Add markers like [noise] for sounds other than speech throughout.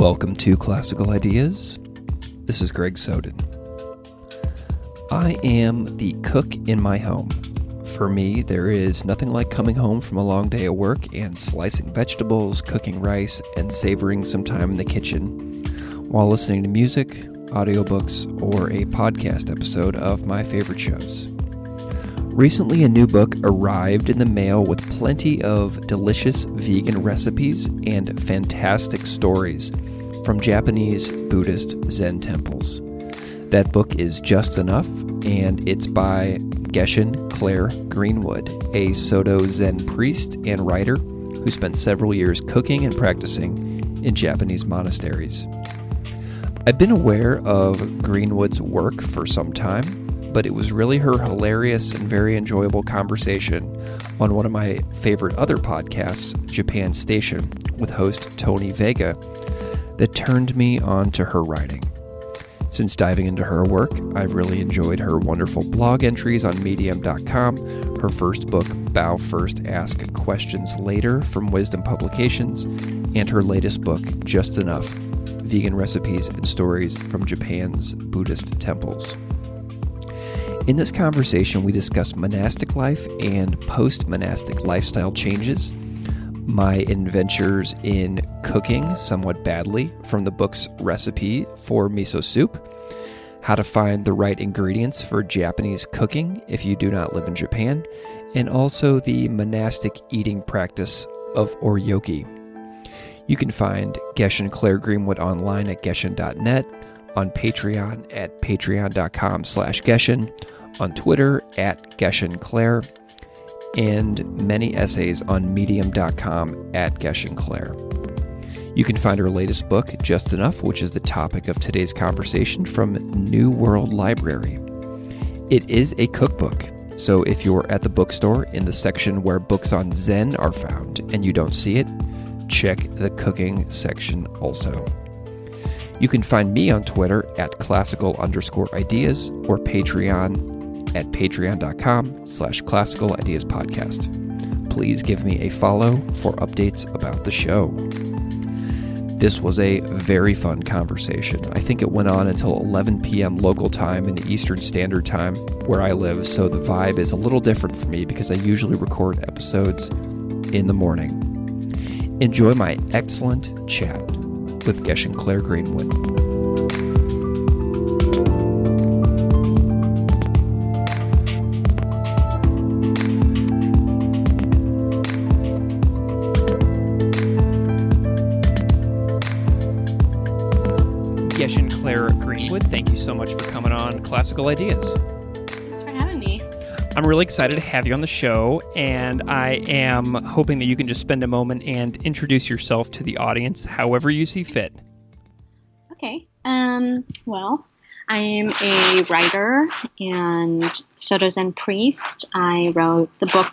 Welcome to Classical Ideas. This is Greg Soden. I am the cook in my home. For me, there is nothing like coming home from a long day of work and slicing vegetables, cooking rice, and savoring some time in the kitchen while listening to music, audiobooks, or a podcast episode of my favorite shows. Recently, a new book arrived in the mail with plenty of delicious vegan recipes and fantastic stories from Japanese Buddhist Zen temples. That book is Just Enough, and it's by Gesshin Claire Greenwood, a Soto Zen priest and writer who spent several years cooking and practicing in Japanese monasteries. I've been aware of Greenwood's work for some time, but it was really her hilarious and very enjoyable conversation on one of my favorite other podcasts, Japan Station, with host Tony Vega, that turned me on to her writing. Since diving into her work, I've really enjoyed her wonderful blog entries on Medium.com, her first book, Bow First, Ask Questions Later, from Wisdom Publications, and her latest book, Just Enough Vegan Recipes and Stories from Japan's Buddhist Temples. In this conversation, we discuss monastic life and post monastic lifestyle changes, my adventures in cooking somewhat badly from the book's recipe for miso soup, how to find the right ingredients for Japanese cooking if you do not live in Japan, and also the monastic eating practice of oryoki. You can find Gesshin Claire Greenwood online at gesshin.net, on Patreon at patreon.com slash Gesshin, on Twitter at Gesshin Claire, and many essays on medium.com at Gesshin Claire. You can find her latest book, Just Enough, which is the topic of today's conversation from New World Library. It is a cookbook, so if you're at the bookstore in the section where books on Zen are found and you don't see it, check the cooking section also. You can find me on Twitter at classical underscore ideas or Patreon at patreon.com slash classical ideas podcast. Please give me a follow for updates about the show. This was a very fun conversation. I think it went on until 11 p.m. local time in the Eastern Standard Time where I live, so the vibe is a little different for me because I usually record episodes in the morning. Enjoy my excellent chat with Gesshin Claire Greenwood. So much for coming on Classical Ideas. Thanks for having me. I'm really excited to have you on the show, and I am hoping that you can just spend a moment and introduce yourself to the audience however you see fit. Okay. Um, well, I am a writer and Soto Zen priest. I wrote the book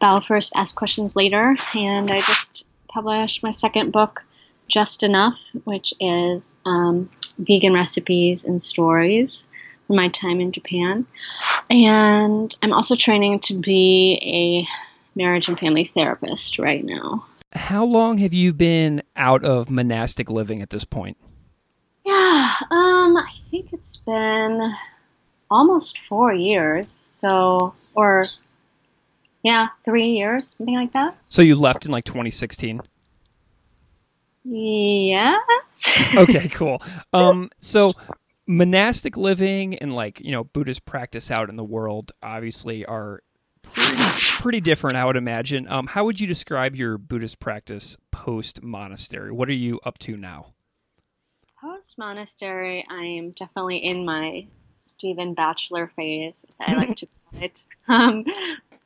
Bow First, Ask Questions Later, and I just published my second book, Just Enough, which is um, vegan recipes and stories from my time in Japan. And I'm also training to be a marriage and family therapist right now. How long have you been out of monastic living at this point? Yeah, um, I think it's been almost four years. So, or yeah, three years, something like that. So you left in like 2016. Yes. [laughs] Okay, cool. Um, so monastic living and like you know Buddhist practice out in the world obviously are pretty, pretty different, I would imagine. Um, how would you describe your Buddhist practice post monastery? What are you up to now? Post monastery, I am definitely in my Stephen Batchelor phase, as I like to [laughs] call it. Um,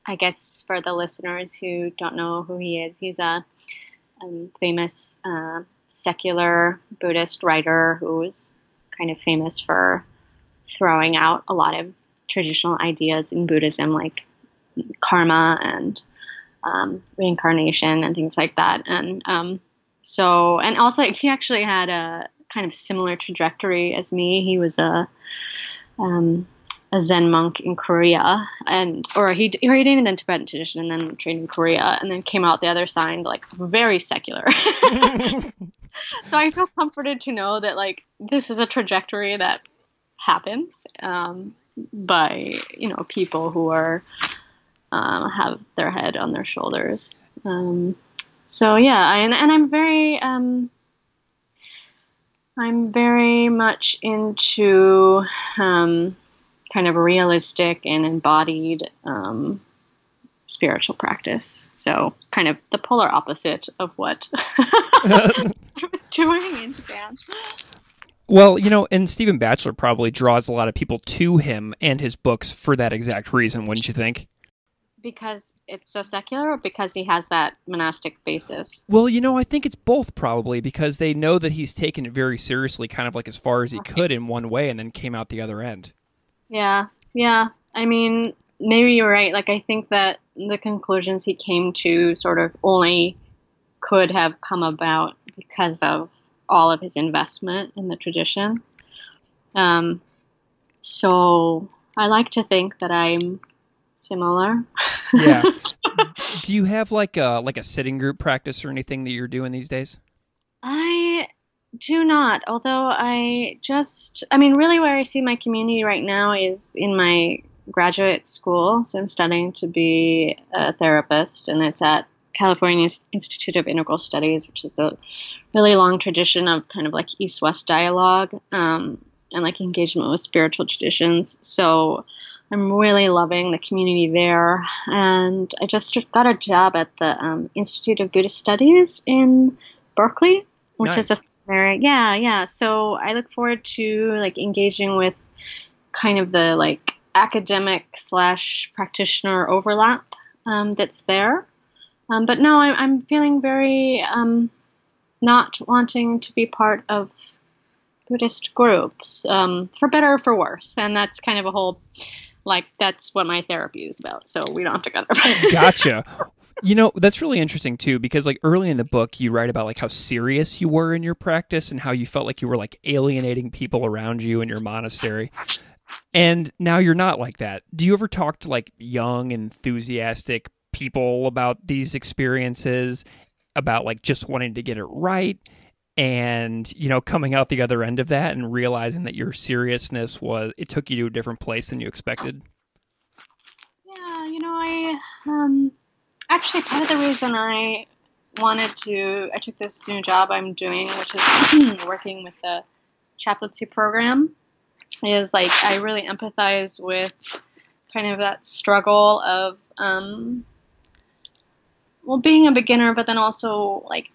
I guess for the listeners who don't know who he is, he's a um, famous uh, secular Buddhist writer who's kind of famous for throwing out a lot of traditional ideas in Buddhism, like karma and um, reincarnation and things like that. And um, so, and also, he actually had a kind of similar trajectory as me. He was a um, a Zen monk in Korea, and or he he in the Tibetan tradition and then trained in Korea, and then came out the other side like very secular. [laughs] so I feel comforted to know that like this is a trajectory that happens um, by you know people who are um, have their head on their shoulders. Um, so yeah, and and I'm very um, I'm very much into um, kind of realistic and embodied um, spiritual practice. So, kind of the polar opposite of what [laughs] I was doing in Japan. Well, you know, and Stephen Batchelor probably draws a lot of people to him and his books for that exact reason, wouldn't you think? Because it's so secular, or because he has that monastic basis? Well, you know, I think it's both probably because they know that he's taken it very seriously, kind of like as far as he could in one way, and then came out the other end. Yeah, yeah. I mean, maybe you're right. Like, I think that the conclusions he came to sort of only could have come about because of all of his investment in the tradition. Um, so I like to think that I'm similar. yeah. [laughs] Do you have like a like a sitting group practice or anything that you're doing these days? I do not. Although I just, I mean, really, where I see my community right now is in my graduate school. So I'm studying to be a therapist, and it's at California Institute of Integral Studies, which is a really long tradition of kind of like East West dialogue um, and like engagement with spiritual traditions. So I'm really loving the community there. And I just got a job at the um, Institute of Buddhist Studies in Berkeley which nice. is a scenario. yeah yeah. So i look forward to like engaging with kind of the like academic slash practitioner overlap um, that's there. Um, but no I'm, I'm feeling very um, not wanting to be part of buddhist groups um, for better or for worse. And that's kind of a whole like that's what my therapy is about. So we don't have to go there. Gotcha [laughs] you know, that's really interesting too, because like early in the book, you write about like how serious you were in your practice and how you felt like you were like alienating people around you in your monastery. And now you're not like that. Do you ever talk to like young, enthusiastic people about these experiences, about like just wanting to get it right? and you know coming out the other end of that and realizing that your seriousness was it took you to a different place than you expected yeah you know i um actually part of the reason I wanted to, I took this new job I'm doing, which is [clears throat] working with the chaplaincy program, is like I really empathize with kind of that struggle of, um, well, being a beginner, but then also like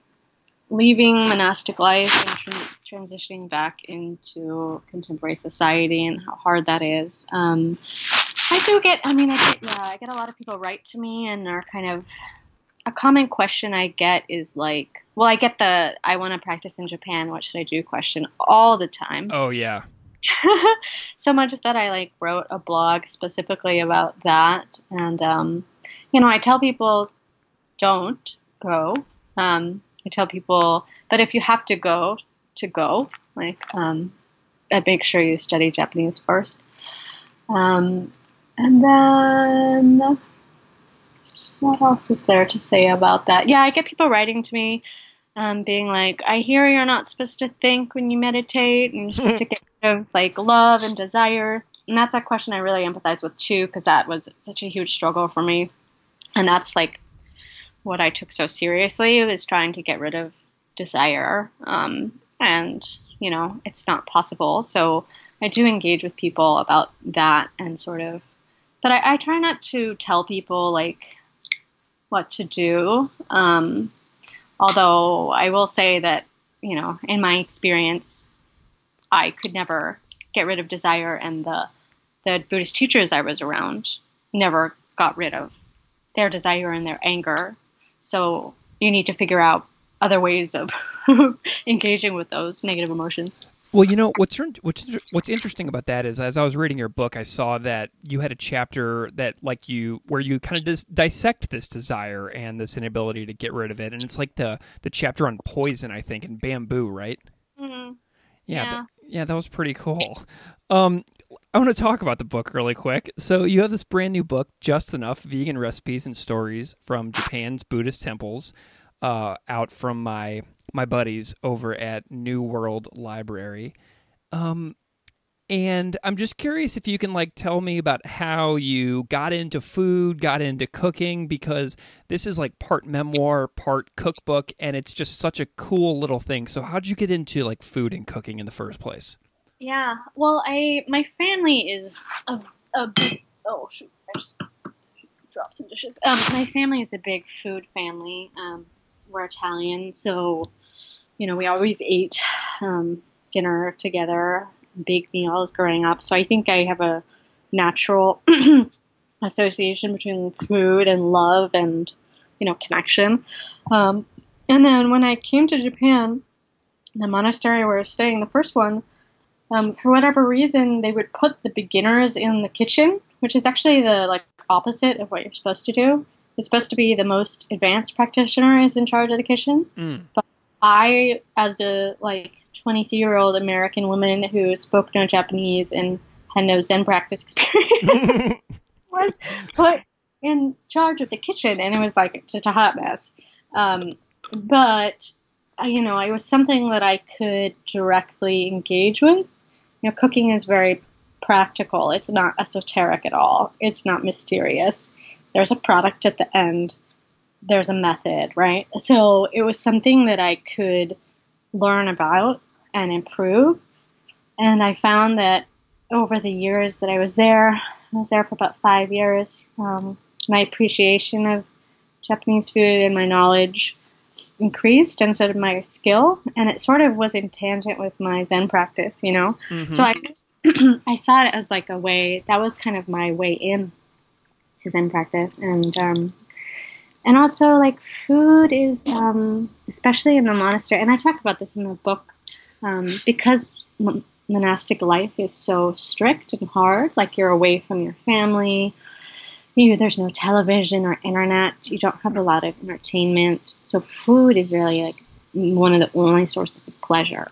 leaving monastic life and transitioning back into contemporary society and how hard that is. Um, I do get. I mean, I get. Yeah, I get a lot of people write to me and are kind of. A common question I get is like, well, I get the "I want to practice in Japan. What should I do?" question all the time. Oh yeah. [laughs] so much that I like wrote a blog specifically about that, and um, you know, I tell people don't go. Um, I tell people, but if you have to go, to go, like, um, make sure you study Japanese first. Um, and then what else is there to say about that? Yeah, I get people writing to me, um, being like, "I hear you're not supposed to think when you meditate, and you're supposed to [laughs] get rid of like love and desire." And that's a question I really empathize with too, because that was such a huge struggle for me, and that's like what I took so seriously was trying to get rid of desire, um, and you know, it's not possible. So I do engage with people about that and sort of but I, I try not to tell people like what to do. Um, although I will say that you know, in my experience, I could never get rid of desire, and the the Buddhist teachers I was around never got rid of their desire and their anger. So you need to figure out other ways of [laughs] engaging with those negative emotions. Well, you know what's what's what's interesting about that is as I was reading your book, I saw that you had a chapter that like you where you kind of dis- dissect this desire and this inability to get rid of it, and it's like the the chapter on poison, I think, and bamboo, right? Mm-hmm. Yeah, Yeah. That, yeah, that was pretty cool. Um, I want to talk about the book really quick. So you have this brand new book, Just Enough: Vegan Recipes and Stories from Japan's Buddhist Temples, uh, out from my my buddies over at New World Library. Um, and I'm just curious if you can like tell me about how you got into food, got into cooking, because this is like part memoir, part cookbook, and it's just such a cool little thing. So how'd you get into like food and cooking in the first place? Yeah. Well, I my family is a a big oh shoot I just dropped some dishes. Um, my family is a big food family. Um, we're Italian, so you know we always ate um, dinner together, big meals growing up. So I think I have a natural [clears throat] association between food and love and you know connection. Um, and then when I came to Japan, the monastery where I was staying, the first one, um, for whatever reason, they would put the beginners in the kitchen, which is actually the like opposite of what you're supposed to do. It's supposed to be the most advanced practitioner is in charge of the kitchen. Mm. But I, as a like 23 year old American woman who spoke no Japanese and had no Zen practice [laughs] experience, [laughs] was put in charge of the kitchen, and it was like just a hot mess. Um, but uh, you know, it was something that I could directly engage with. You know, cooking is very practical. It's not esoteric at all. It's not mysterious. There's a product at the end. There's a method, right? So it was something that I could learn about and improve. And I found that over the years that I was there, I was there for about five years. Um, my appreciation of Japanese food and my knowledge increased, and so did my skill. And it sort of was in tangent with my Zen practice, you know. Mhm. So I [clears throat] I saw it as like a way that was kind of my way in to Zen practice, and um, and also like food is um, especially in the monastery, and I talk about this in the book um, because m- monastic life is so strict and hard. Like you're away from your family. You, there's no television or internet. You don't have a lot of entertainment. So food is really like one of the only sources of pleasure,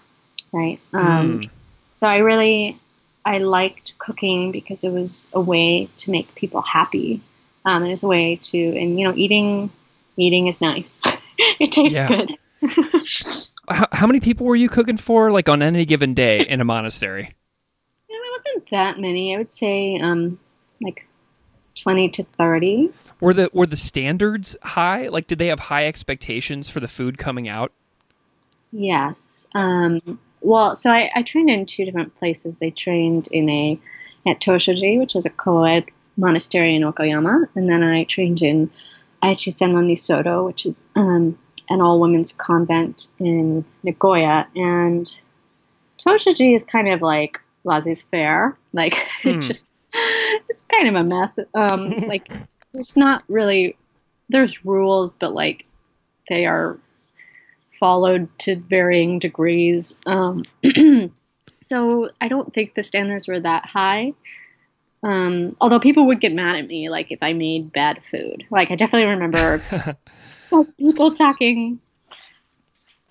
right? Um, Mm. so I really I liked cooking because it was a way to make people happy. Um, and it's a way to and you know eating eating is nice. [laughs] it tastes Yeah. good. [laughs] How, how many people were you cooking for, like on any given day in a monastery? [laughs] You know, it wasn't that many. I would say um, like twenty to thirty. Were the were the standards high? Like, did they have high expectations for the food coming out? Yes. Um, well, so I, I trained in two different places. I trained in a at Toshoji, which is a co-ed monastery in Okayama, and then I trained in Aichi Senmon Nisodo, which is um, an all-women's convent in Nagoya. And Toshoji is kind of like laissez-faire. Like [laughs] Hmm. it's just it's kind of a mess. Um, [laughs] like it's, there's not really there's rules, but like they are followed to varying degrees. Um, [clears throat] so I don't think the standards were that high. Um, although people would get mad at me, like if I made bad food. Like I definitely remember [laughs] people talking,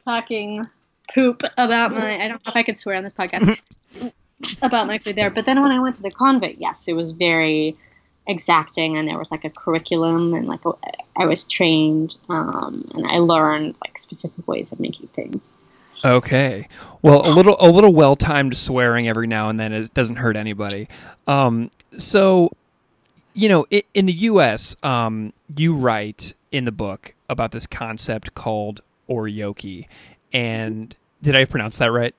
talking poop about my. I don't know if I could swear on this podcast about my food there. But then when I went to the convent, yes, it was very exacting, and there was like a curriculum, and like a, I was trained, um, and I learned like specific ways of making things. Okay. Well, a little a little well timed swearing every now and then is, doesn't hurt anybody. Um, so, you know, i in the U.S., um, you write in the book about this concept called oryoki, and did I pronounce that right?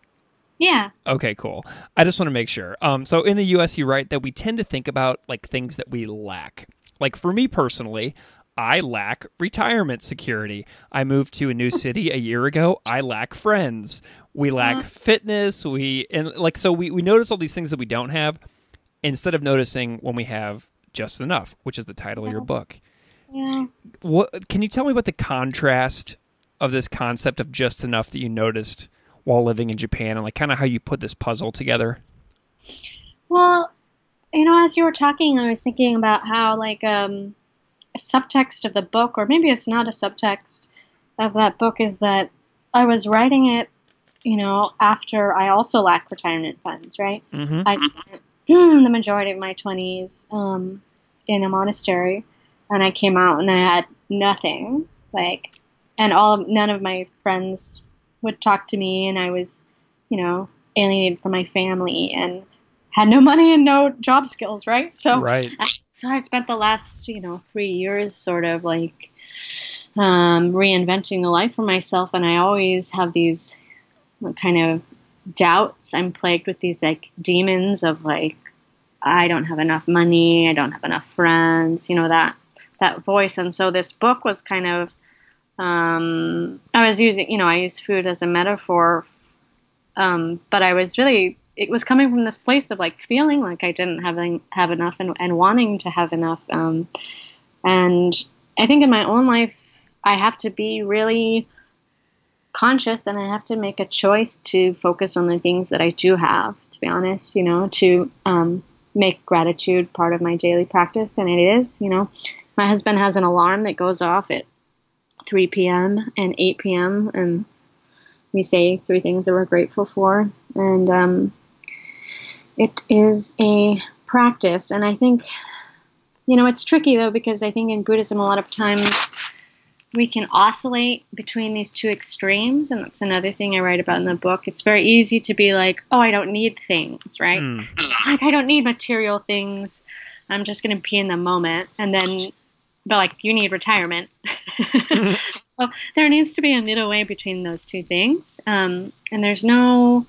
Yeah. Okay, cool. I just want to make sure. Um, so in the U.S., you write that we tend to think about like things that we lack. Like for me personally, I lack retirement security. I moved to a new [laughs] city a year ago. I lack friends. We lack uh-huh. fitness. We and like so we we notice all these things that we don't have instead of noticing when we have just enough, which is the title of your book. Yeah. What can you tell me about the contrast of this concept of just enough that you noticed while living in Japan and like kind of how you put this puzzle together? Well, you know, as you were talking, I was thinking about how like um, a subtext of the book, or maybe it's not a subtext of that book, is that I was writing it, you know, after I also lacked retirement funds, right? Mm-hmm. I spent [clears throat] the majority of my twenties um, in a monastery, and I came out and I had nothing, like, and all none of my friends would talk to me, and I was, you know, alienated from my family and had no [laughs] money and no job skills, right? So, right. [laughs] so I spent the last, you know, three years sort of like um, reinventing a life for myself, and I always have these kind of doubts. I'm plagued with these like demons of like, I don't have enough money, I don't have enough friends, you know that that voice. And so this book was kind of um, I was using, you know, I use food as a metaphor, um, but I was really, it was coming from this place of like feeling like I didn't have have enough and, and wanting to have enough. Um, and I think in my own life, I have to be really conscious and I have to make a choice to focus on the things that I do have. To be honest, you know, to um, make gratitude part of my daily practice, and it is, you know. My husband has an alarm that goes off at 3 p.m. and 8 p.m. and we say three things that we're grateful for. And um, it is a practice. And I think, you know, it's tricky though, because I think in Buddhism, a lot of times we can oscillate between these two extremes. And that's another thing I write about in the book. It's very easy to be like, oh, I don't need things, right? Mm. Like, I don't need material things. I'm just going to be in the moment. And then but like you need retirement. [laughs] [laughs] so there needs to be a middle way between those two things. Um, and there's no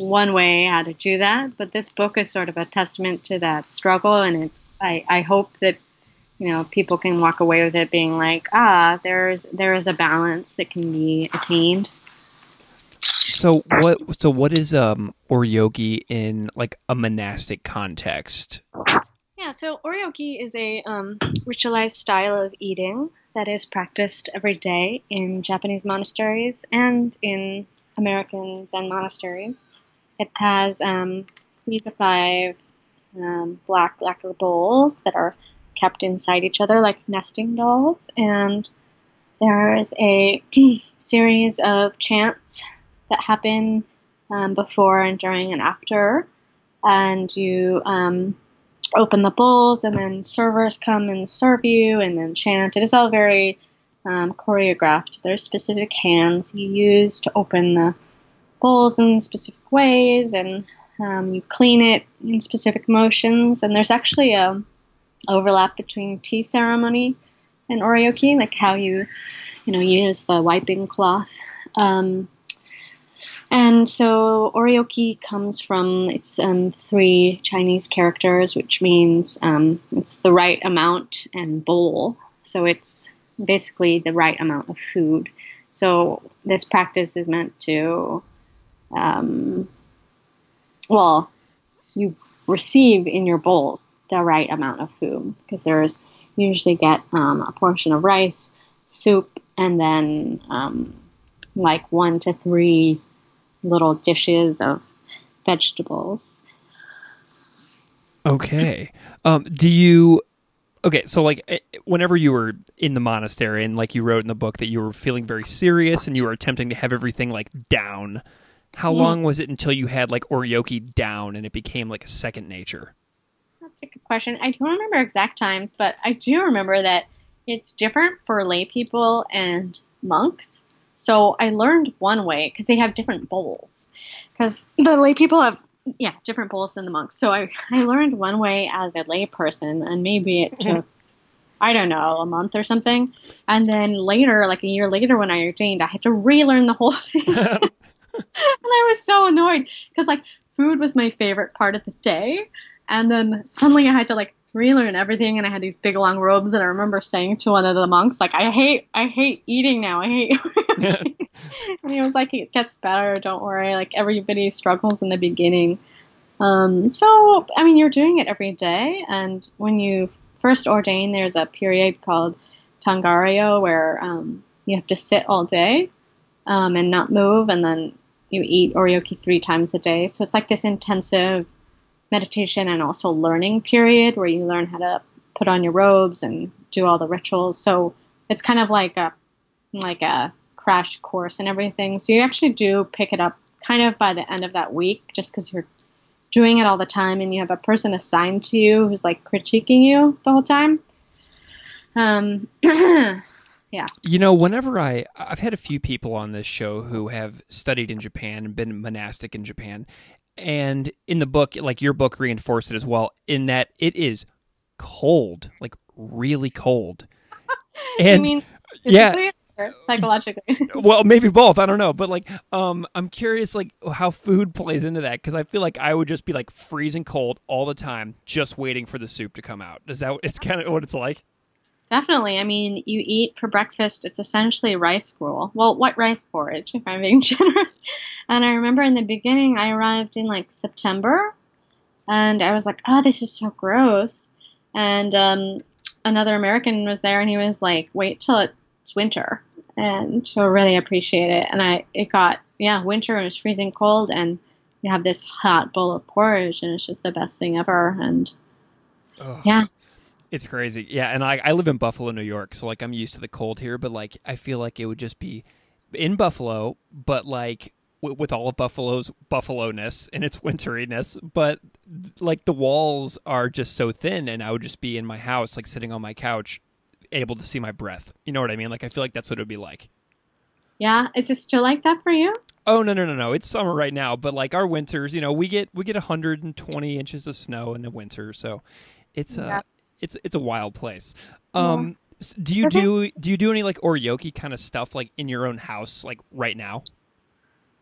one way how to do that, but this book is sort of a testament to that struggle. And it's, I, I hope that, you know, people can walk away with it being like, ah, there's, there is a balance that can be attained. So what, so what is, um, oryoki in like a monastic context? Yeah, so oryoki is a um, ritualized style of eating that is practiced every day in Japanese monasteries and in American Zen monasteries. It has um, three to five um, black lacquer bowls that are kept inside each other like nesting dolls, and there's a [clears throat] series of chants that happen um, before and during and after, and you um, open the bowls, and then servers come and serve you, and then chant. It is all very um, choreographed. There's specific hands you use to open the bowls in specific ways, and um, you clean it in specific motions. And there's actually a overlap between tea ceremony and oryoki, like how you, you know, use the wiping cloth. Um, and so oryoki comes from it's um, three Chinese characters, which means um, it's the right amount and bowl. So it's basically the right amount of food. So this practice is meant to, um, well, you receive in your bowls the right amount of food because there's usually get um, a portion of rice, soup, and then um, like one to three little dishes of vegetables. Okay. Um, do you? Okay, so like eh, whenever you were in the monastery and like you wrote in the book that you were feeling very serious and you were attempting to have everything like down, how yeah. long was it until you had like oryoki down and it became like a second nature? That's a good question. I don't remember exact times, but I do remember that it's different for lay people and monks. So I learned one way because they have different bowls. Because the lay people have yeah different bowls than the monks. So I [laughs] I learned one way as a lay person, and maybe it mm-hmm. took. I don't know, a month or something. And then later, like a year later when I ordained, I had to relearn the whole [laughs] thing. [laughs] And I was so annoyed because like food was my favorite part of the day, and then suddenly I had to like relearn everything, and I had these big long robes, and I remember saying to one of the monks like, "I hate, I hate eating now. I hate." [laughs] and he was like, "It gets better. Don't worry. Like everybody struggles in the beginning." Um, so I mean, you're doing it every day, and when you first ordain, there's a period called Tangaryo where um, you have to sit all day um, and not move, and then you eat oryoki three times a day. So it's like this intensive meditation and also learning period where you learn how to put on your robes and do all the rituals. So it's kind of like a like a crash course and everything. So you actually do pick it up kind of by the end of that week, just because you're doing it all the time and you have a person assigned to you who's like critiquing you the whole time. Um, [clears throat] yeah. You know, whenever I I've had a few people on this show who have studied in Japan and been monastic in Japan, and in the book, like your book reinforced it as well, in that it is cold, like really cold. [laughs] And mean, [laughs] yeah, psychologically. [laughs] well, maybe both. I don't know, but like, um, I'm curious, like how food plays into that because I feel like I would just be like freezing cold all the time, just waiting for the soup to come out. Is that it's kind of what it's like? Definitely. I mean, you eat for breakfast, it's essentially rice gruel. Well, what rice porridge, [laughs] if I'm being [laughs] generous. And I remember in the beginning, I arrived in like September, and I was like, oh, this is so gross. And um, another American was there, and he was like, wait till it's winter, and you'll really appreciate it. And I, it got, yeah, winter, it was freezing cold, and you have this hot bowl of porridge, and it's just the best thing ever. And Ugh. yeah. It's crazy. Yeah, and I I live in Buffalo, New York, so like I'm used to the cold here, but like I feel like it would just be in Buffalo, but like w- with all of Buffalo's buffalo-ness and its winteriness, but like the walls are just so thin and I would just be in my house like sitting on my couch able to see my breath. You know what I mean? Like I feel like that's what it would be like. Yeah, is it still like that for you? Oh no no no no! It's summer right now, but like our winters, you know, we get we get 120 inches of snow in the winter, so it's uh, yeah it's it's a wild place. Um, yeah. do you do do you do any like oryoki kind of stuff like in your own house like right now?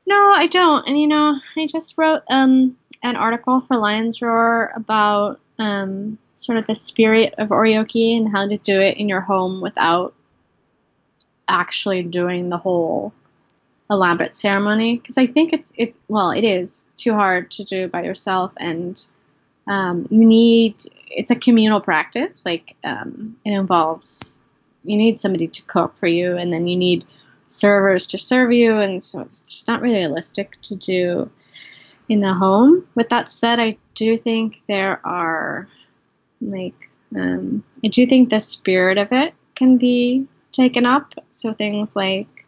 No, I don't. And you know, I just wrote um an article for Lion's Roar about um sort of the spirit of oryoki and how to do it in your home without actually doing the whole elaborate ceremony because I think it's it's well it is too hard to do by yourself and um, you need it's a communal practice. Like um, it involves you need somebody to cook for you, and then you need servers to serve you, and so it's just not really realistic to do in the home. With that said, I do think there are like um, I do think the spirit of it can be taken up. So things like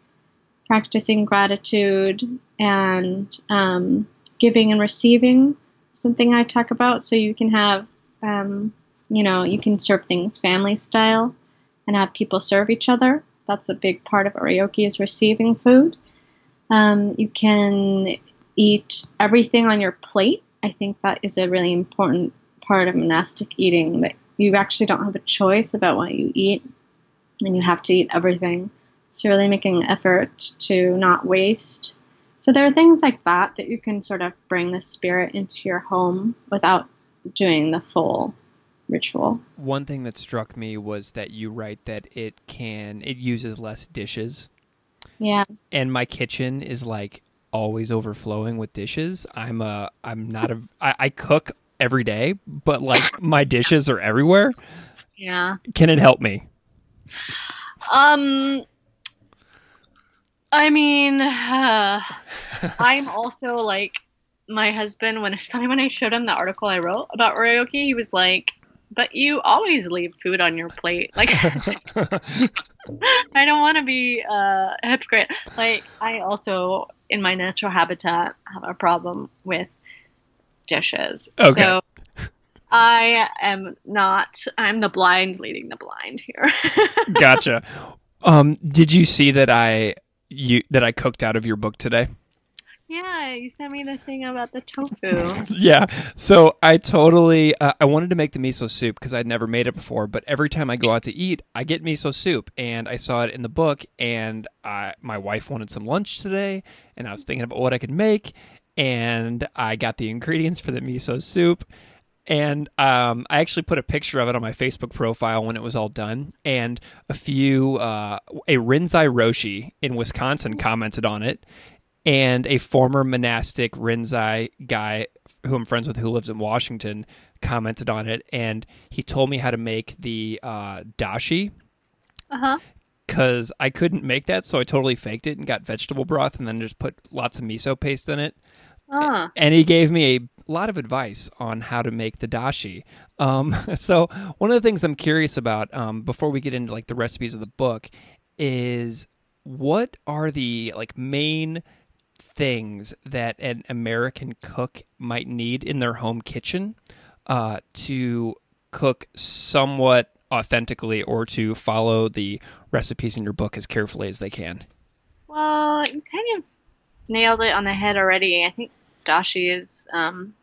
practicing gratitude and um, giving and receiving something I talk about. So you can have, um, you know, you can serve things family style and have people serve each other. That's a big part of oryoki is receiving food. Um, you can eat everything on your plate. I think that is a really important part of monastic eating that you actually don't have a choice about what you eat and you have to eat everything. So really making an effort to not waste so there are things like that that you can sort of bring the spirit into your home without doing the full ritual. One thing that struck me was that you write that it can it uses less dishes. Yeah. And my kitchen is like always overflowing with dishes. I'm a I'm not a I, I cook every day, but like my dishes are everywhere. Yeah. Can it help me? Um I mean, uh, I'm [laughs] also like my husband. When it's funny when I showed him the article I wrote about oryoki, he was like, "But you always leave food on your plate." Like, [laughs] I don't want to be uh, a hypocrite. Like, I also, in my natural habitat, have a problem with dishes. Okay. So I am not. I'm the blind leading the blind here. [laughs] gotcha. Um, did you see that I you that I cooked out of your book today? Yeah, you sent me the thing about the tofu. [laughs] yeah. So I totally uh, I wanted to make the miso soup because I'd never made it before. But every time I go out to eat, I get miso soup, and I saw it in the book, and I, my wife wanted some lunch today, and I was thinking about what I could make, and I got the ingredients for the miso soup. And um, I actually put a picture of it on my Facebook profile when it was all done. And a few, uh, a Rinzai Roshi in Wisconsin commented on it, and a former monastic Rinzai guy who I'm friends with who lives in Washington commented on it, and he told me how to make the uh, dashi. Uh huh. Because I couldn't make that, so I totally faked it and got vegetable broth, and then just put lots of miso paste in it. Ah. And he gave me a lot of advice on how to make the dashi. Um, [laughs] so one of the things I'm curious about um, before we get into like the recipes of the book is what are the like main things that an American cook might need in their home kitchen uh, to cook somewhat authentically or to follow the recipes in your book as carefully as they can? Well, you kind of nailed it on the head already. I think dashi is um,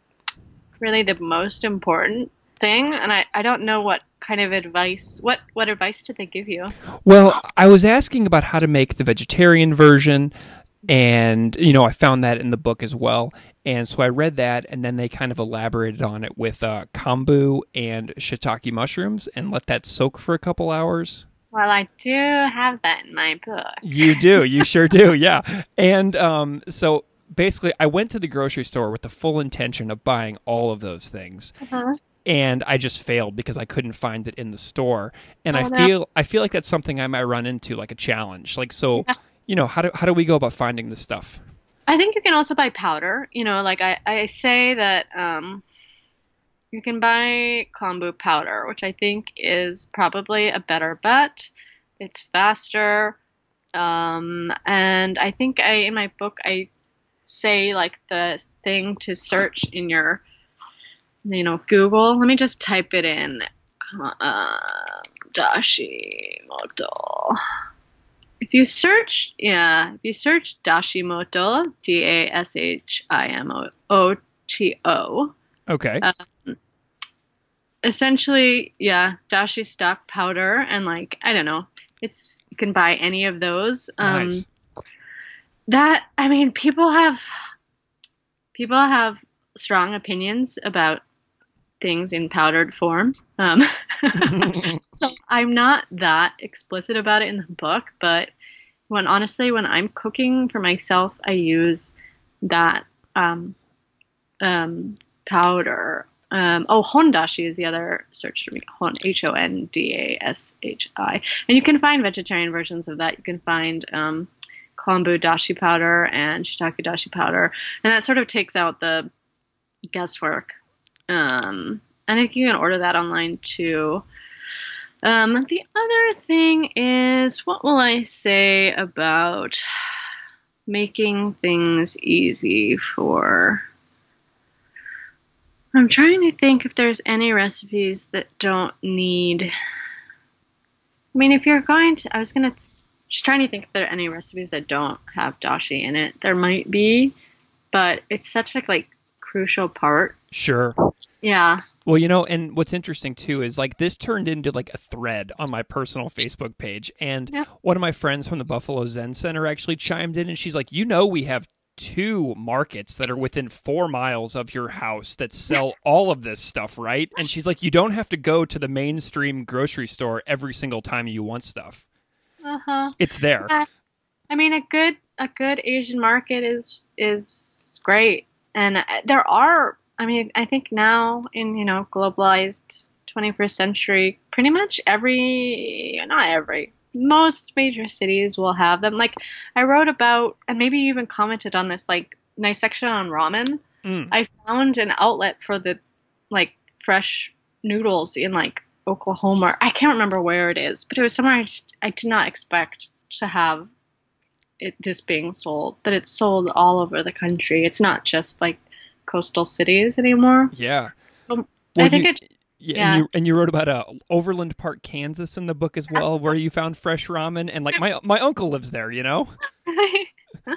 really the most important thing, and I, I don't know what kind of advice what what advice did they give you? Well, I was asking about how to make the vegetarian version and you know I found that in the book as well. And so I read that, and then they kind of elaborated on it with uh, kombu and shiitake mushrooms, and let that soak for a couple hours. Well, I do have that in my book. You do, you sure do, [laughs] yeah. And um, so basically, I went to the grocery store with the full intention of buying all of those things. Uh-huh. And I just failed because I couldn't find it in the store, and Oh, I no. feel I feel like that's something I might run into, like a challenge. Like so, Yeah. you know, how do how do we go about finding this stuff? I think you can also buy powder. You know, like I, I say that um, you can buy kombu powder, which I think is probably a better bet. It's faster. Um, and I think I in my book I say like the thing to search in your you know Google. Let me just type it in. Uh, dashi moto if you search, yeah, if you search Dashimoto, D A S H I M O T O, Okay, Uh, essentially, yeah, dashi stock powder, and like I don't know, it's you can buy any of those. Um, nice. That I mean, people have people have strong opinions about things in powdered form. Um, [laughs] [laughs] so I'm not that explicit about it in the book, but when honestly, when I'm cooking for myself, I use that um, um, powder. Um, oh, hondashi is the other search term. Hon, H O N D A S H I, and you can find vegetarian versions of that. You can find um, kombu dashi powder and shiitake dashi powder, and that sort of takes out the guesswork. Um, and I think you can order that online too. Um, the other thing is, what will I say about making things easy for? I'm trying to think if there's any recipes that don't need. I mean, if you're going to, I was gonna just trying to think if there are any recipes that don't have dashi in it. There might be, but it's such a like crucial part. sure. Yeah. Well, you know, and what's interesting too is like this turned into like a thread on my personal Facebook page, and Yeah. one of my friends from the Buffalo Zen Center actually chimed in, and she's like, "You know, we have." Two markets that are within four miles of your house that sell all of this stuff, right? And she's like, you don't have to go to the mainstream grocery store every single time you want stuff. Uh huh. It's there. Yeah. I mean, a good a good Asian market is is great, and there are. I mean, I think now in you know globalized 21st century, pretty much every not every most major cities will have them. Like I wrote about, and maybe you even commented on this, like nice section on ramen. Mm. I found an outlet for the like fresh noodles in like Oklahoma. I can't remember where it is, but it was somewhere I, I did not expect to have it this being sold. But it's sold all over the country. It's not just like coastal cities anymore. Yeah. So Well, I think you- it's Yeah, Yeah. And, you, and you wrote about uh, Overland Park, Kansas, in the book as well, where you found fresh ramen, and like my my uncle lives there, you know. [laughs] yeah.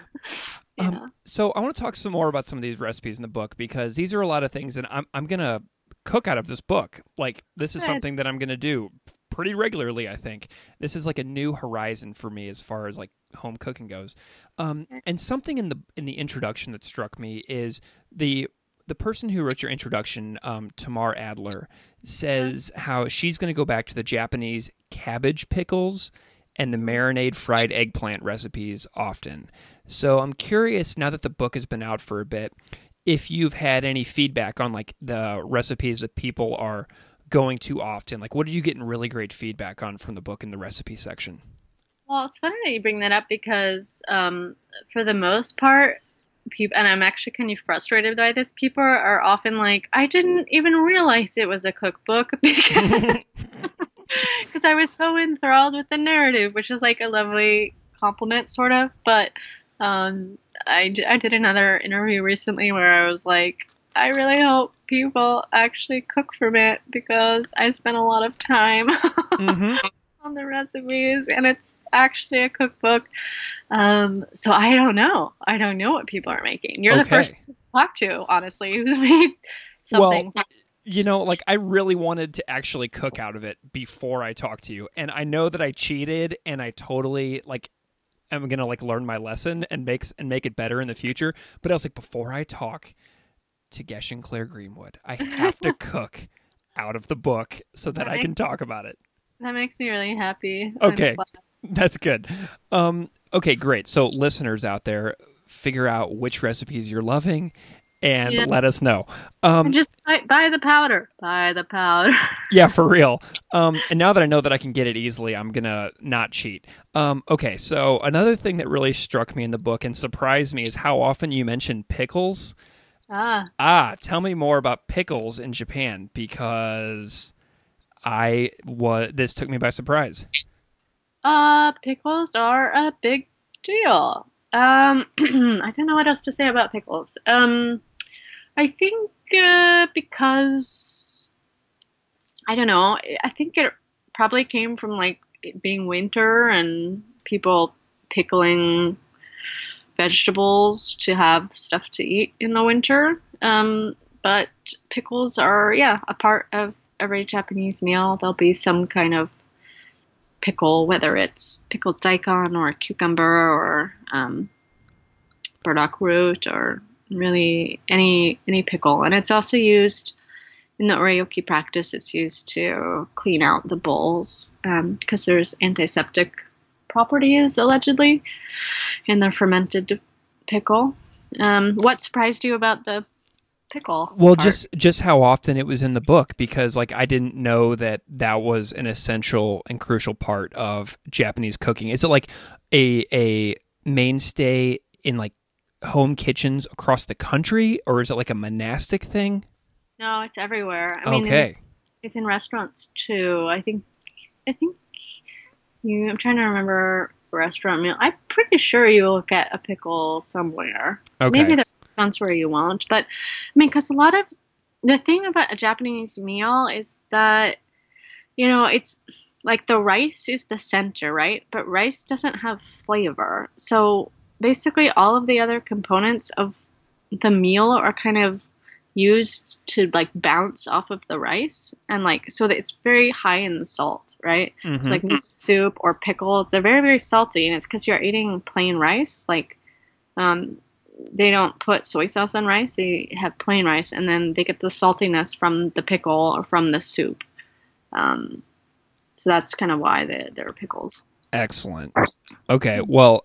Um, so I want to talk some more about some of these recipes in the book because these are a lot of things, and I'm I'm gonna cook out of this book. Like this is something that I'm gonna do pretty regularly. I think this is like a new horizon for me as far as like home cooking goes. Um, and something in the in the introduction that struck me is the the person who wrote your introduction, um, Tamar Adler, says how she's going to go back to the Japanese cabbage pickles and the marinade fried eggplant recipes often. So I'm curious now that the book has been out for a bit, if you've had any feedback on like the recipes that people are going to often. Like, what are you getting really great feedback on from the book in the recipe section? Well, it's funny that you bring that up because, um, for the most part, people, and I'm actually kind of frustrated by this. People are often like, "I didn't even realize it was a cookbook," because [laughs] [laughs] because I was so enthralled with the narrative, which is like a lovely compliment, sort of. But um, I, I did another interview recently where I was like, I really hope people actually cook from it because I spent a lot of time mm-hmm. [laughs] on the recipes and it's actually a cookbook. Um, so I don't know. I don't know what people are making. You're the first to talk to, honestly, who's [laughs] made something. Well, You know, like I really wanted to actually cook out of it before I talked to you, and I know that I cheated, and I totally like am gonna like learn my lesson and makes and make it better in the future. But I was like, before I talk to Gesshin Claire Greenwood, I have to [laughs] cook out of the book so that I can talk about it. that makes me really happy. Okay. That's good. Um, okay, great. So listeners out there, figure out which recipes you're loving and Yeah. let us know. Um, just buy, buy the powder. Buy the powder. [laughs] Yeah, for real. Um, and now that I know that I can get it easily, I'm gonna not cheat. Um, okay, so another thing that really struck me in the book and surprised me is how often you mention pickles. ah, Ah, tell me more about pickles in Japan because I was this took me by surprise. uh, pickles are a big deal. Um, [clears throat] I don't know what else to say about pickles. Um, I think uh, because I don't know. I think it probably came from like being winter and people pickling vegetables to have stuff to eat in the winter. Um, but pickles are yeah a part of every Japanese meal. There'll be some kind of pickle, whether it's pickled daikon or cucumber or um, burdock root or really any any pickle. And it's also used in the oryoki practice. It's used to clean out the bowls because there's antiseptic properties allegedly in the fermented pickle. Um, what surprised you about the pickle? Well, part? just just how often it was in the book because like I didn't know that that was an essential and crucial part of Japanese cooking. Is it like a a mainstay in like home kitchens across the country or is it like a monastic thing? no, it's everywhere. I mean, okay. it's in restaurants too. I think I think you I'm trying to remember restaurant meal. I'm pretty sure you will get a pickle somewhere. Okay. Maybe there's restaurants where you won't, but I mean cuz a lot of the thing about a Japanese meal is that you know, it's like the rice is the center, right? But rice doesn't have flavor. So basically all of the other components of the meal are kind of used to like bounce off of the rice and like so that it's very high in the salt right Mhm. so like soup or pickles they're very very salty and it's because you're eating plain rice like um they don't put soy sauce on rice they have plain rice and then they get the saltiness from the pickle or from the soup um so that's kind of why they, they're pickles Excellent. Okay. Well,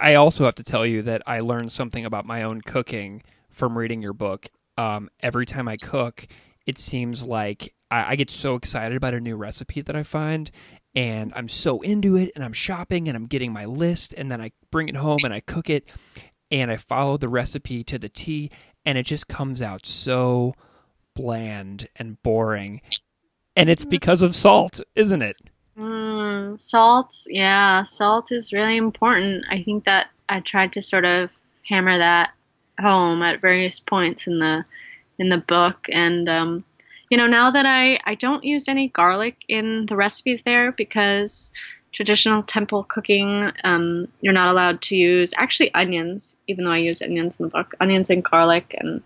I also have to tell you that I learned something about my own cooking from reading your book. Um, every time I cook, it seems like I, I get so excited about a new recipe that I find, and I'm so into it, and I'm shopping, and I'm getting my list, and then I bring it home and I cook it, and I follow the recipe to the T, and it just comes out so bland and boring. And it's because of salt, isn't it? Mm, salt, yeah, salt is really important. I think that I tried to sort of hammer that home at various points in the in the book, and um, you know, now that I I don't use any garlic in the recipes there because traditional temple cooking, um, you're not allowed to use actually onions, even though I use onions in the book, onions and garlic and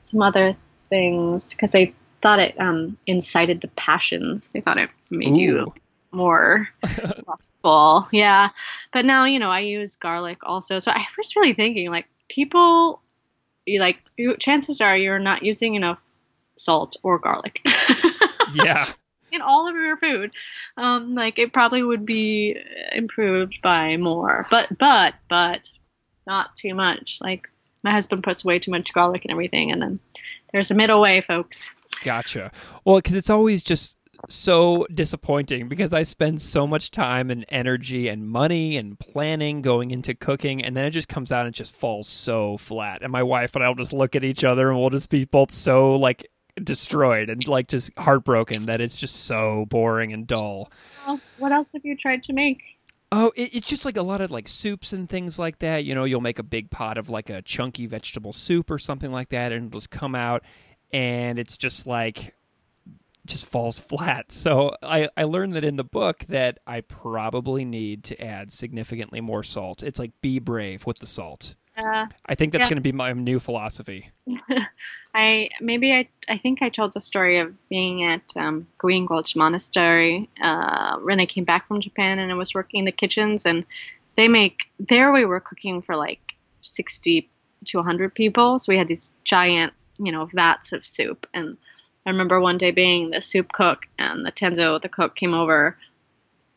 some other things because they thought it um, incited the passions. They thought it made Ooh. you more [laughs] lustful. Yeah. But now, you know, I use garlic also. So I was really thinking like people, you like, you, chances are you're not using enough salt or garlic. [laughs] Yeah. in all of your food. Um, like it probably would be improved by more, but but but not too much. Like my husband puts way too much garlic and everything, and then there's a middle way, folks. Gotcha. Well, because it's always just so disappointing because I spend so much time and energy and money and planning going into cooking, and then it just comes out and it just falls so flat. And my wife and I will just look at each other and we'll just be both so like destroyed and like just heartbroken that it's just so boring and dull. Well, what else have you tried to make? Oh, it, it's just like a lot of like soups and things like that. You know, you'll make a big pot of like a chunky vegetable soup or something like that, and it'll just come out, and it's just like just falls flat. So I I learned that in the book that I probably need to add significantly more salt. It's like be brave with the salt. Uh, I think that's Yeah. going to be my new philosophy. [laughs] I maybe I I think I told the story of being at um, Green Gulch Monastery uh, when I came back from Japan and I was working in the kitchens and they make there we were cooking for like sixty to hundred people so we had these giant you know vats of soup and I remember one day being the soup cook and the Tenzo the cook came over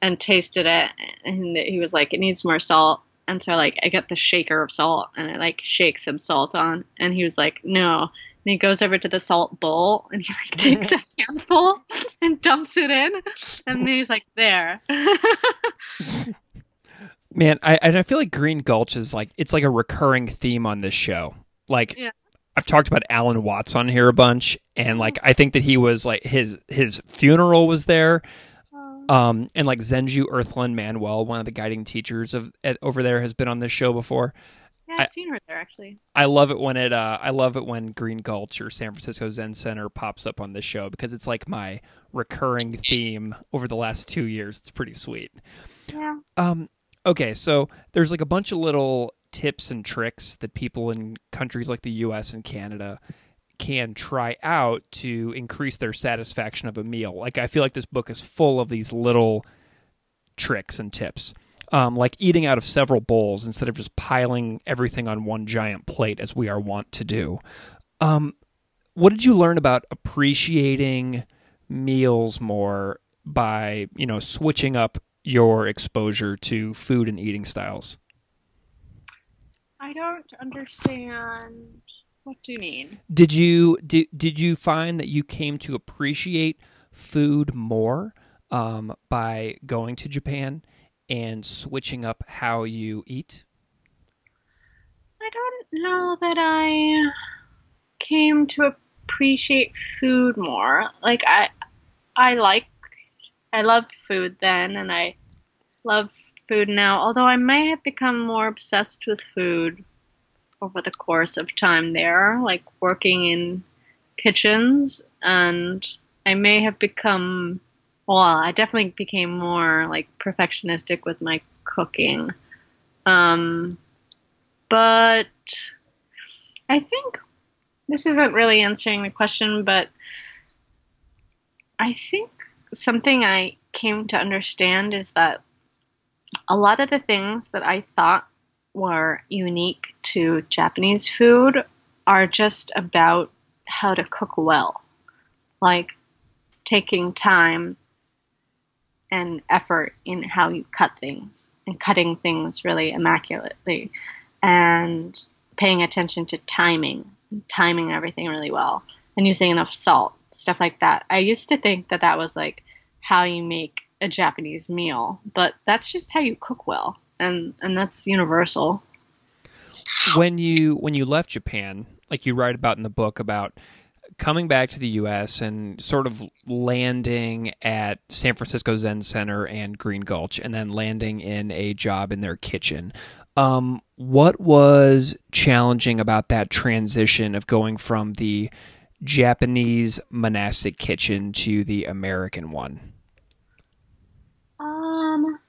and tasted it and he was like it needs more salt and so like I get the shaker of salt and I like shake some salt on and he was like no and he goes over to the salt bowl and he like takes a [laughs] handful and dumps it in and then he's like there [laughs] Man, I and I feel like Green Gulch is like it's like a recurring theme on this show. Like Yeah. I've talked about Alan Watts on here a bunch, and like I think that he was like his his funeral was there. Um, and like Zenju Earthlyn Manuel, one of the guiding teachers of at, over there, has been on this show before. yeah I've I- seen her there actually I love it when it uh I love it when Green Gulch or San Francisco Zen Center pops up on this show because it's like my recurring theme over the last two years. It's pretty sweet. yeah Um, okay, so there's like a bunch of little tips and tricks that people in countries like the US and Canada can try out to increase their satisfaction of a meal. Like I feel like this book is full of these little tricks and tips. Um, like eating out of several bowls instead of just piling everything on one giant plate as we are wont to do. Um, what did you learn about appreciating meals more by, you know, switching up your exposure to food and eating styles? I don't understand what do you mean Did you did, did you find that you came to appreciate food more um, by going to Japan and switching up how you eat? I don't know that I came to appreciate food more. Like I I like I loved food then and I love food now, although I may have become more obsessed with food over the course of time there, like working in kitchens and I may have become well, I definitely became more like perfectionistic with my cooking. Um but I think this isn't really answering the question, but I think something I came to understand is that a lot of the things that I thought were unique to Japanese food are just about how to cook well. Like taking time and effort in how you cut things and cutting things really immaculately and paying attention to timing, timing everything really well, and using enough salt, stuff like that. I used to think that that was like how you make a Japanese meal, but that's just how you cook well, and and that's universal. when you when you left Japan, like you write about in the book about coming back to the U.S. and sort of landing at San Francisco Zen Center and Green Gulch, and then landing in a job in their kitchen. Um, what was challenging about that transition of going from the Japanese monastic kitchen to the American one? Um,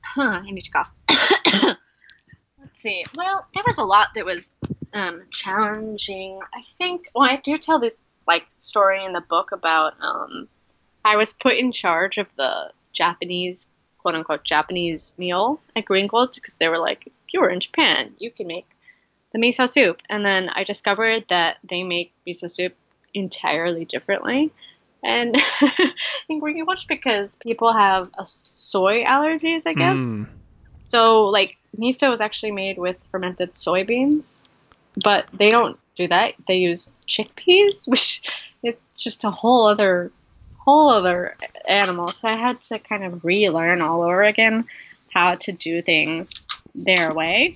huh, I need to cough. [coughs] Let's see. Well, there was a lot that was um, challenging. I think. Well, I do tell this like story in the book about um, I was put in charge of the Japanese quote unquote Japanese meal at Green Gulch because they were like, if you were in Japan, you can make the miso soup. And then I discovered that they make miso soup entirely differently. And [laughs] in watch because people have a soy allergies, I guess. Mm. So like miso is actually made with fermented soybeans, but they don't do that. They use chickpeas, [laughs] which it's just a whole other whole other animal. So I had to kind of relearn all over again how to do things their way,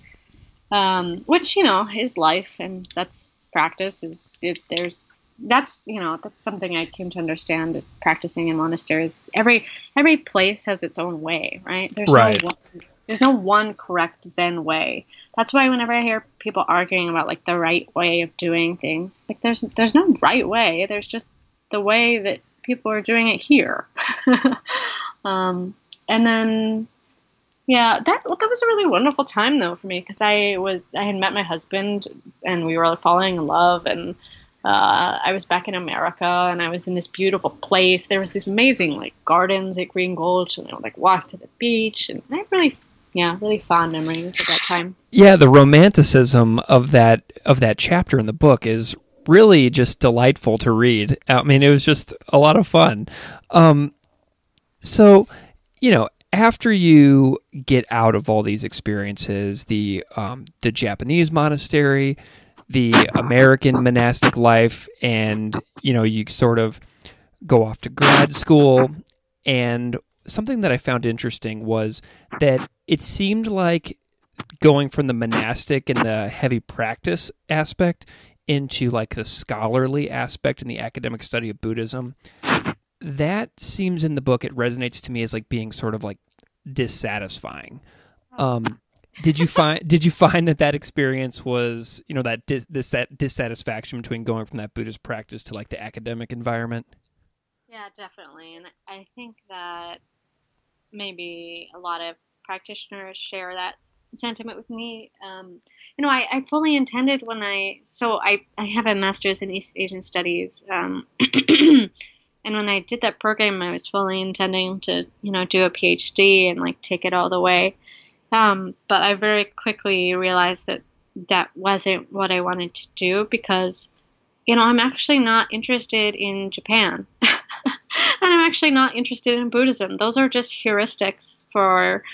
um, which you know is life, and that's practice. Is it, there's that's you know that's something I came to understand practicing in monasteries. Every every place has its own way, right? There's right. no one, there's no one correct Zen way. That's why whenever I hear people arguing about like the right way of doing things, like there's there's no right way. There's just the way that people are doing it here. [laughs] um, and then, yeah, that that was a really wonderful time though for me because I was I had met my husband and we were falling in love and. Uh, I was back in America and I was in this beautiful place. There was these amazing like gardens at Green Gulch, and I would like walk to the beach, and I really, yeah, really fond memories of that time. Yeah, the romanticism of that of that chapter in the book is really just delightful to read. I mean, it was just a lot of fun. Um, so, you know, after you get out of all these experiences, the um, the Japanese monastery, the American monastic life, and you know, you sort of go off to grad school. And something that I found interesting was that it seemed like going from the monastic and the heavy practice aspect into like the scholarly aspect and the academic study of Buddhism, that seems in the book it resonates to me as like being sort of like dissatisfying. Um, did you find did you find that that experience was you know that dis, this that dissatisfaction between going from that Buddhist practice to like the academic environment? Yeah, definitely, and I think that maybe a lot of practitioners share that sentiment with me. Um, you know, I, I, fully intended when I so I, I have a master's in East Asian Studies, um, [clears throat] and when I did that program, I was fully intending to you know do a PhD and like take it all the way. Um, but I very quickly realized that that wasn't what I wanted to do because you know I'm actually not interested in Japan. [laughs] and I'm actually not interested in Buddhism. Those are just heuristics for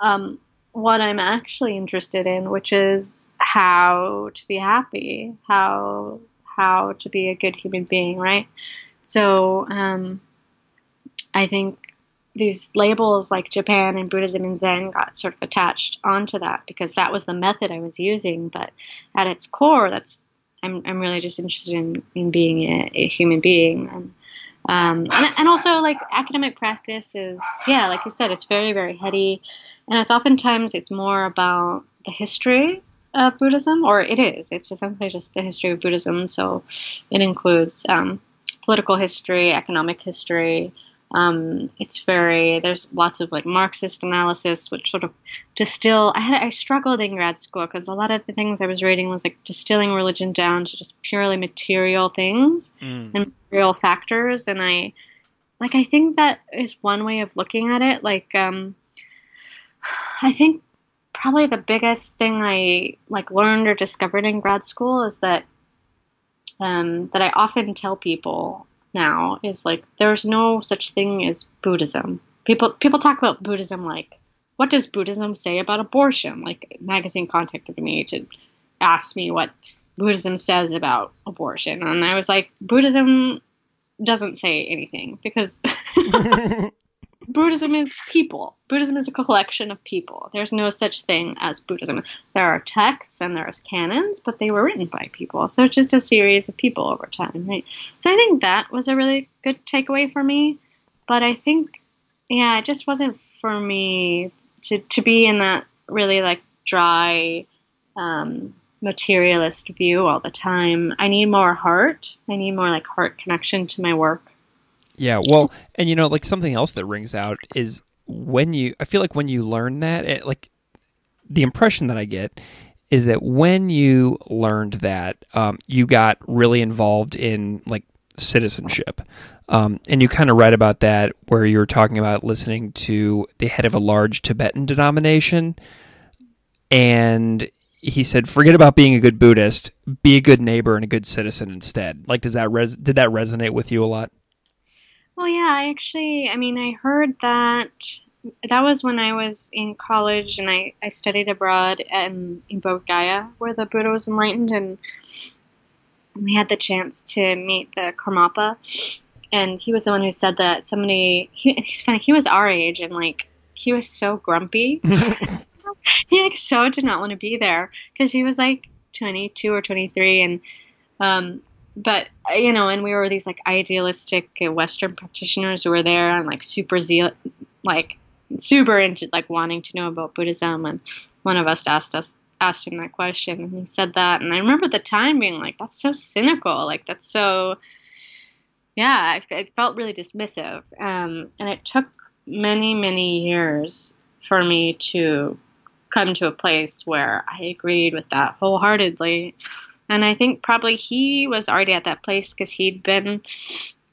um, what I'm actually interested in, which is how to be happy, how how to be a good human being, right? So um, I think these labels like Japan and Buddhism and Zen got sort of attached onto that because that was the method I was using. But at its core, that's I'm I'm really just interested in, in being a, a human being and. Um, and, and also like academic practice is yeah like you said it's very very heady and it's oftentimes it's more about the history of Buddhism, or it is. It's simply just the history of Buddhism. So it includes um, political history, economic history. Um, it's very there's lots of like Marxist analysis, which sort of distill. I had I struggled in grad school because a lot of the things I was reading was like distilling religion down to just purely material things mm. and material factors, and I like I think that is one way of looking at it. Like um, [sighs] I think probably the biggest thing I like learned or discovered in grad school is that um, that I often tell people now is like there's no such thing as Buddhism. People people talk about Buddhism like what does Buddhism say about abortion? Like magazine contacted me to ask me what Buddhism says about abortion, and I was like Buddhism doesn't say anything because [laughs] [laughs] Buddhism is people. Buddhism is a collection of people. There's no such thing as Buddhism. There are texts and there's canons, but they were written by people. So it's just a series of people over time, right? So I think that was a really good takeaway for me. But I think, yeah, it just wasn't for me to, to be in that really like dry, um, materialist view all the time. I need more heart. I need more like heart connection to my work. Yeah, well, and you know, like something else that rings out is when you, I feel like when you learn that, it, like the impression that I get is that when you learned that, um, you got really involved in like citizenship. Um, and you kind of write about that where you were talking about listening to the head of a large Tibetan denomination. And he said, forget about being a good Buddhist, be a good neighbor and a good citizen instead. Like, does that res- did that resonate with you a lot? Well, yeah, I actually, I mean, I heard that that was when I was in college and I, I studied abroad in, in Bodh Gaya, where the Buddha was enlightened, and we had the chance to meet the Karmapa, and he was the one who said that somebody, he, he's funny, he was our age, and like, he was so grumpy. [laughs] he like so did not want to be there because he was like 22 or 23 and um but you know and we were these like idealistic western practitioners who were there and like super zeal like super into like wanting to know about buddhism. And one of us asked us asked him that question and he said that. And i remember the time being like that's so cynical. Like that's so yeah it felt really dismissive. Um, and it took many many years for me to come to a place where I agreed with that wholeheartedly. And I think probably he was already at that place because he'd been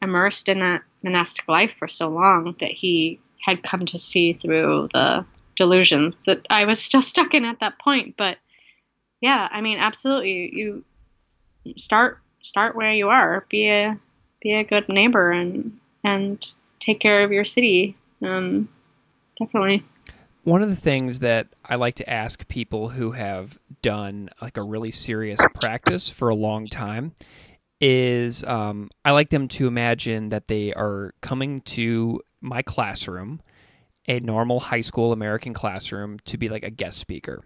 immersed in that monastic life for so long that he had come to see through the delusions that I was still [laughs] stuck in at that point. But yeah, I mean, absolutely, you start start where you are. Be a be a good neighbor and and take care of your city. Um, definitely. One of the things that I like to ask people who have done like a really serious practice for a long time is um, I like them to imagine that they are coming to my classroom, a normal high school American classroom, to be like a guest speaker.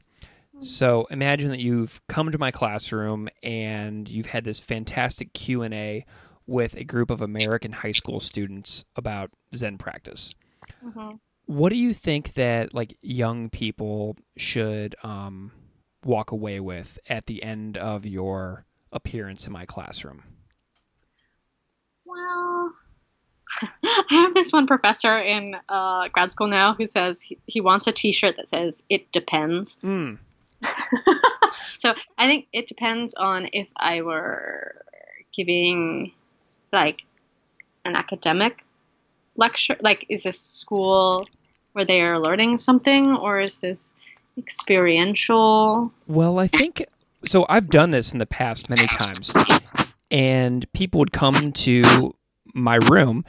So imagine that you've come to my classroom and you've had this fantastic Q and A with a group of American high school students about Zen practice. Mm-hmm what do you think that like young people should um, walk away with at the end of your appearance in my classroom? Well, [laughs] I have this one professor in uh, grad school now who says he, he wants a T-shirt that says "It depends." Mm. [laughs] so I think it depends on if I were giving like an academic lecture. Like, is this school where they are learning something, or is this experiential? Well, I think so. I've done this in the past many times, and people would come to my room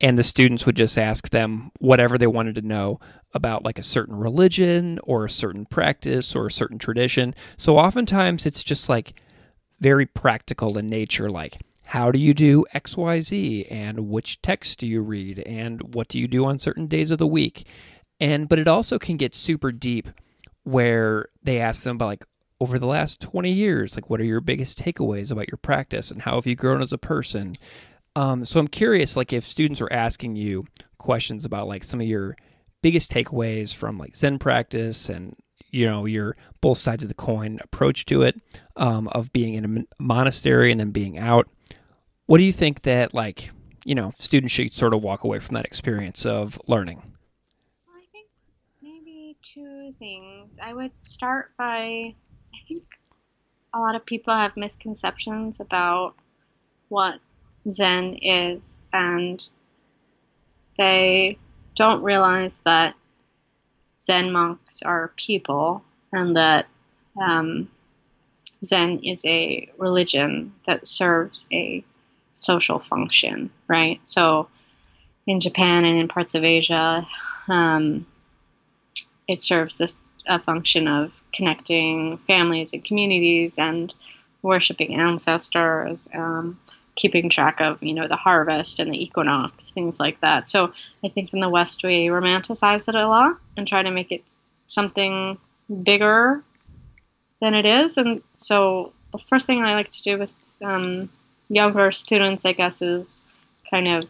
and the students would just ask them whatever they wanted to know about like a certain religion or a certain practice or a certain tradition. So oftentimes it's just like very practical in nature like how do you do XYZ and which text do you read and what do you do on certain days of the week? And but it also can get super deep where they ask them about like over the last 20 years, like what are your biggest takeaways about your practice and how have you grown as a person? Um, so I'm curious, like if students are asking you questions about like some of your biggest takeaways from like Zen practice and you know your both sides of the coin approach to it um, of being in a monastery and then being out what do you think that like you know students should sort of walk away from that experience of learning? I think maybe two things. I would start by I think a lot of people have misconceptions about what Zen is, and they don't realize that Zen monks are people, and that um, Zen is a religion that serves a social function, right? So in Japan and in parts of Asia, um, it serves this a function of connecting families and communities and worshiping ancestors, um, keeping track of you know the harvest and the equinox, things like that. So I think in the West we romanticize it a lot and try to make it something bigger than it is. And so the first thing I like to do is um, younger students, I guess, is kind of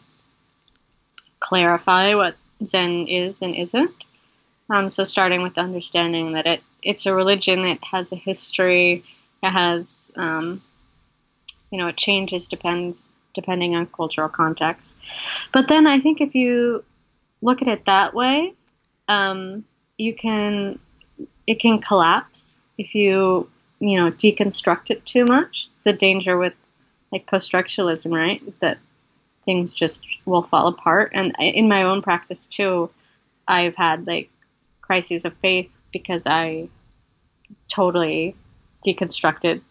clarify what Zen is and isn't. Um, so starting with the understanding that it it's a religion, it has a history, it has um, you know it changes depends depending on cultural context. But then I think if you look at it that way, um, you can it can collapse if you you know deconstruct it too much. It's a danger with like post-structuralism, right? Is that things just will fall apart. And in my own practice too, I've had like crises of faith because I totally deconstructed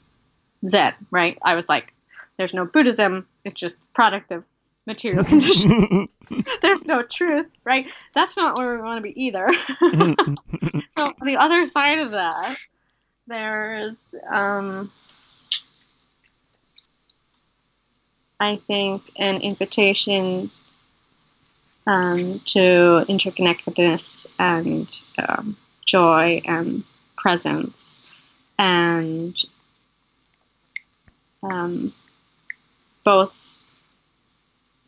Zen, right? I was like, there's no Buddhism, it's just product of material [laughs] conditions. [laughs] there's no truth, right? That's not where we want to be either. [laughs] so on the other side of that, there's um, I think, an invitation um, to interconnectedness and um, joy and presence and um, both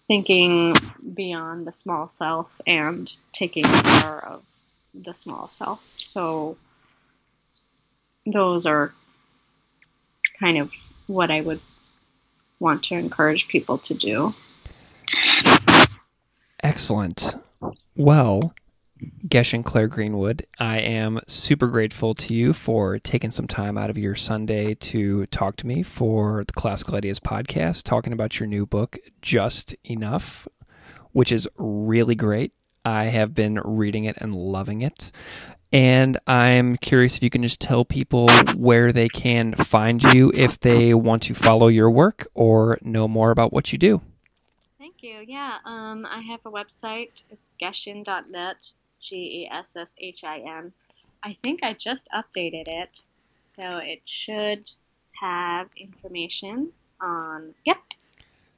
thinking beyond the small self and taking care of the small self. So those are kind of what I would want to encourage people to do. Excellent. Well, Gesshin Claire Greenwood, I am super grateful to you for taking some time out of your Sunday to talk to me for the Classical Ideas podcast, talking about your new book, Just Enough, which is really great. I have been reading it and loving it. And I'm curious if you can just tell people where they can find you if they want to follow your work or know more about what you do. Thank you. Yeah, um, I have a website. It's gesshin.net, G E S S H I N. I think I just updated it, so it should have information on. Yep,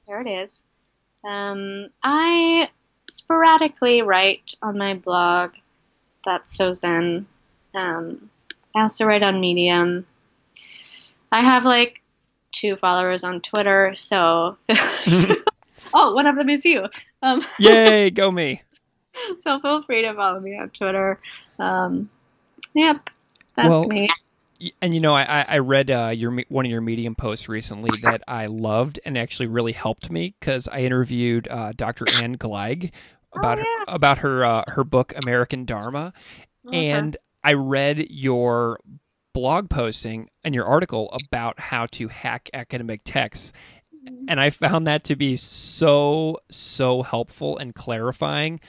there it is. Um, I sporadically write on my blog that's so zen. Um, I also write on Medium. I have like two followers on Twitter, so [laughs] oh, one of them is you. Um, [laughs] Yay, go me! So feel free to follow me on Twitter. Um, yep, that's well, me. And you know, I, I read uh, your one of your Medium posts recently that I loved and actually really helped me because I interviewed uh, Dr. Ann Gleig, about oh, yeah. her, about her uh, her book American Dharma, okay. and I read your blog posting and your article about how to hack academic texts. Mm-hmm. And I found that to be so, so helpful and clarifying.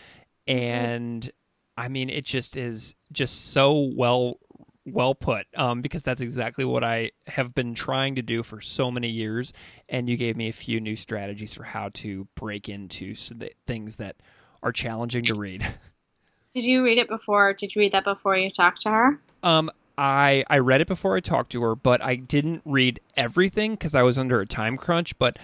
And I mean, it just is just so well well put um, because that's exactly what I have been trying to do for so many years. And you gave me a few new strategies for how to break into things that are challenging to read. [laughs] Did you read it before? Did you read that before you talked to her? Um, I I read it before I talked to her, but I didn't read everything because I was under a time crunch. But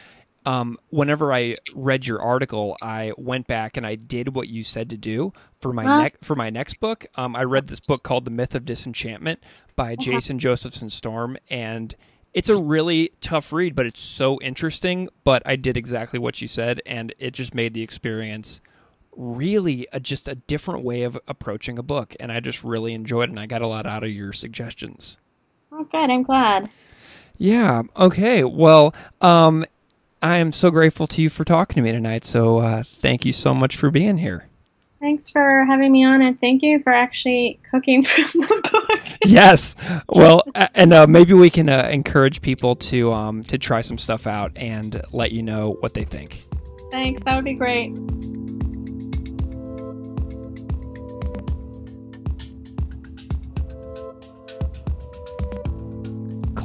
um, whenever I read your article, I went back and I did what you said to do for my huh? next for my next book. Um, I read this book called The Myth of Disenchantment by uh-huh. Jason Josephson Storm, and it's a really tough read, but it's so interesting. But I did exactly what you said, and it just made the experience really a, just a different way of approaching a book, and I just really enjoyed it, and I got a lot out of your suggestions. Oh, good. I'm glad. Yeah. Okay. Well, um, I am so grateful to you for talking to me tonight. So uh, thank you so much for being here. Thanks for having me on, and thank you for actually cooking [laughs] from the book. yes, well, and uh, maybe we can uh, encourage people to um, to try some stuff out and let you know what they think. Thanks, that would be great.